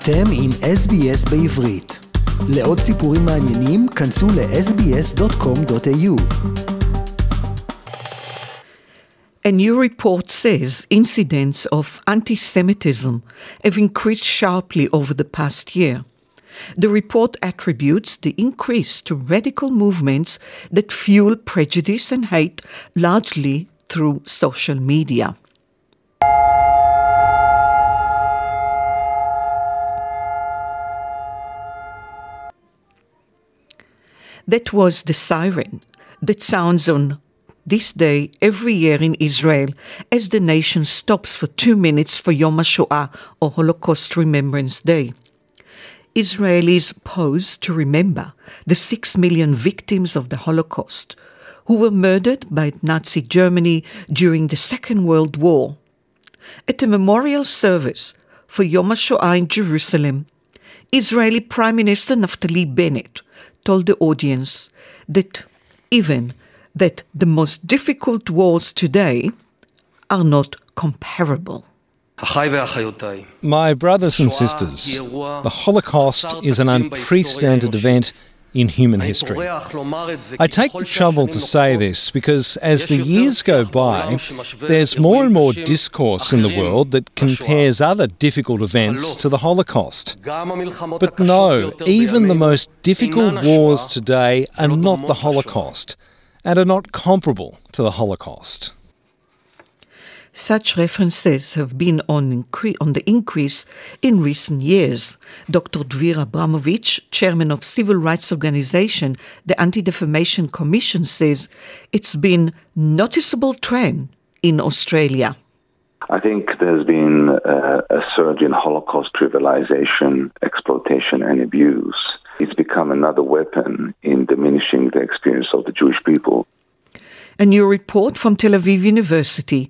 אתם עם SBS בעברית. לעוד סיפורים מעניינים, כנסו ל-sbs.com.au. A new report says incidents of anti Semitism have increased sharply over the past year. The report attributes the increase to radical movements that fuel prejudice and hate largely through social media. That was the siren that sounds on this day every year in Israel as the nation stops for two minutes for Yom HaShoah or Holocaust Remembrance Day. Israelis pause to remember the six million victims of the Holocaust who were murdered by Nazi Germany during the Second World War. At a memorial service for Yom HaShoah in Jerusalem, Israeli Prime Minister Naftali Bennett told the audience that even that the most difficult wars today are not comparable. My brothers and sisters, the Holocaust is an unprecedented event in human history. I take the trouble to say this because as the years go by, there's more and more discourse in the world that compares other difficult events to the Holocaust. But no, even the most difficult wars today are not the Holocaust and are not comparable to the Holocaust. Such references have been on, incre- on the increase in recent years. Dr. Dvir Abramovich, chairman of civil rights organization, the Anti-Defamation Commission, says it's been noticeable trend in Australia. I think there's been a, a surge in Holocaust trivialization, exploitation, and abuse. It's become another weapon in diminishing the experience of the Jewish people. A new report from Tel Aviv University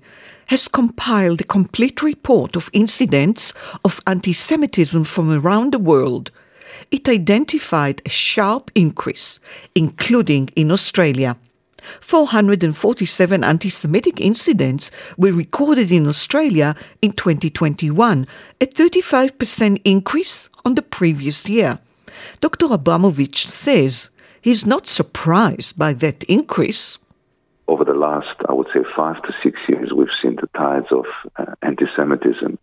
has compiled a complete report of incidents of anti Semitism from around the world. It identified a sharp increase, including in Australia. 447 anti Semitic incidents were recorded in Australia in 2021, a 35% increase on the previous year. Dr. Abramovich says he's not surprised by that increase. Over the last, I would say, five to six years, we've seen the tides of uh, anti Semitism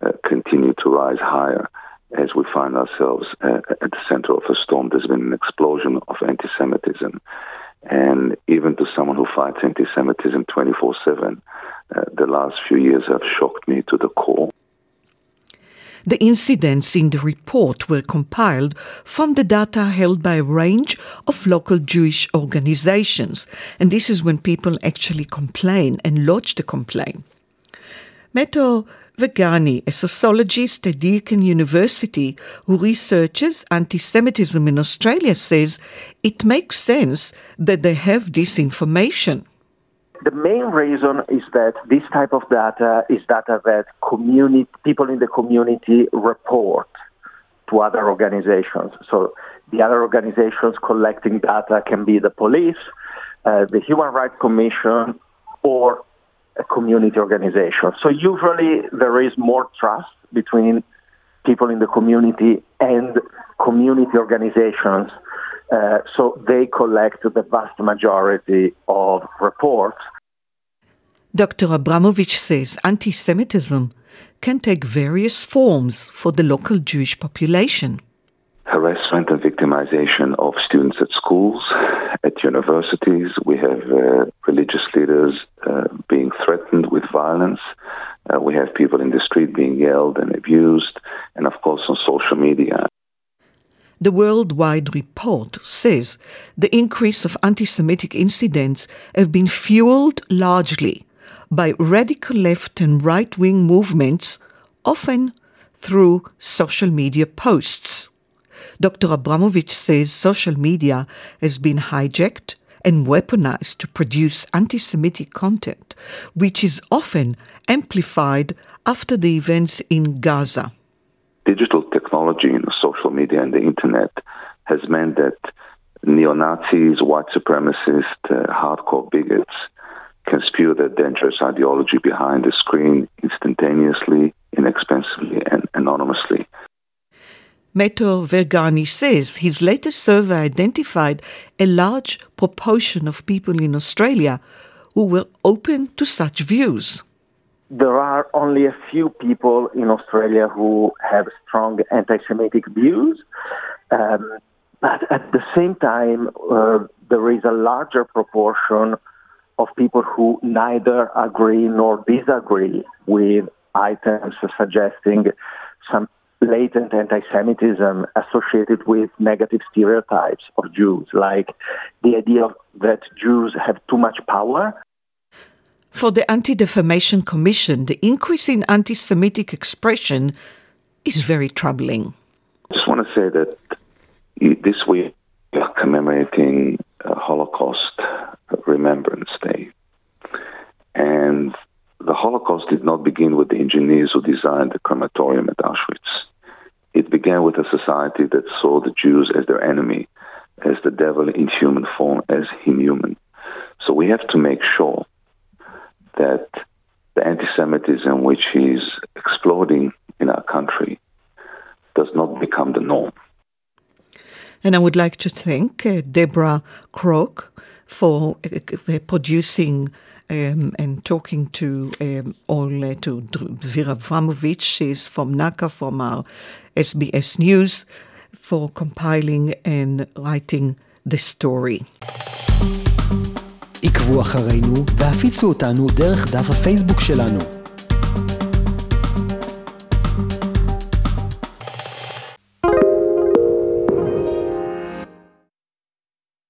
uh, continue to rise higher as we find ourselves uh, at the center of a storm. There's been an explosion of anti Semitism. And even to someone who fights anti Semitism 24 7, the last few years have shocked me to the core. The incidents in the report were compiled from the data held by a range of local Jewish organizations, and this is when people actually complain and lodge the complaint. Matteo Vergani, a sociologist at Deakin University who researches anti Semitism in Australia, says it makes sense that they have this information. The main reason is that this type of data is data that community, people in the community report to other organizations. So the other organizations collecting data can be the police, uh, the Human Rights Commission, or a community organization. So usually there is more trust between people in the community and community organizations. Uh, so they collect the vast majority of reports. Dr. Abramovich says anti Semitism can take various forms for the local Jewish population. Harassment and victimization of students at schools, at universities. We have uh, religious leaders uh, being threatened with violence. Uh, we have people in the street being yelled and abused, and of course on social media. The worldwide report says the increase of anti Semitic incidents have been fueled largely by radical left and right wing movements, often through social media posts. Dr. Abramovich says social media has been hijacked and weaponized to produce anti Semitic content, which is often amplified after the events in Gaza. Digital technology, social media, and the internet has meant that neo Nazis, white supremacists, uh, hardcore bigots spew their dangerous ideology behind the screen instantaneously, inexpensively, and anonymously. Matteo Vergani says his latest survey identified a large proportion of people in Australia who were open to such views. There are only a few people in Australia who have strong anti Semitic views. Um, but at the same time, uh, there is a larger proportion of people who neither agree nor disagree with items suggesting some latent anti Semitism associated with negative stereotypes of Jews, like the idea that Jews have too much power. For the Anti Defamation Commission, the increase in anti Semitic expression is very troubling. I just want to say that this week we are commemorating Holocaust Remembrance Day. And the Holocaust did not begin engineers who designed the crematorium at Auschwitz. It began with a society that saw the Jews as their enemy, as the devil in human form, as inhuman. So we have to make sure that the anti Semitism which is exploding in our country does not become the norm. And I would like to thank uh, Deborah Krook for uh, producing um, and talking to um, all uh, to Dvira Avramovich. She's from NACA, from our SBS News, for compiling and writing the story. עקבו אחרינו והפיצו אותנו דרך דף הפייסבוק שלנו.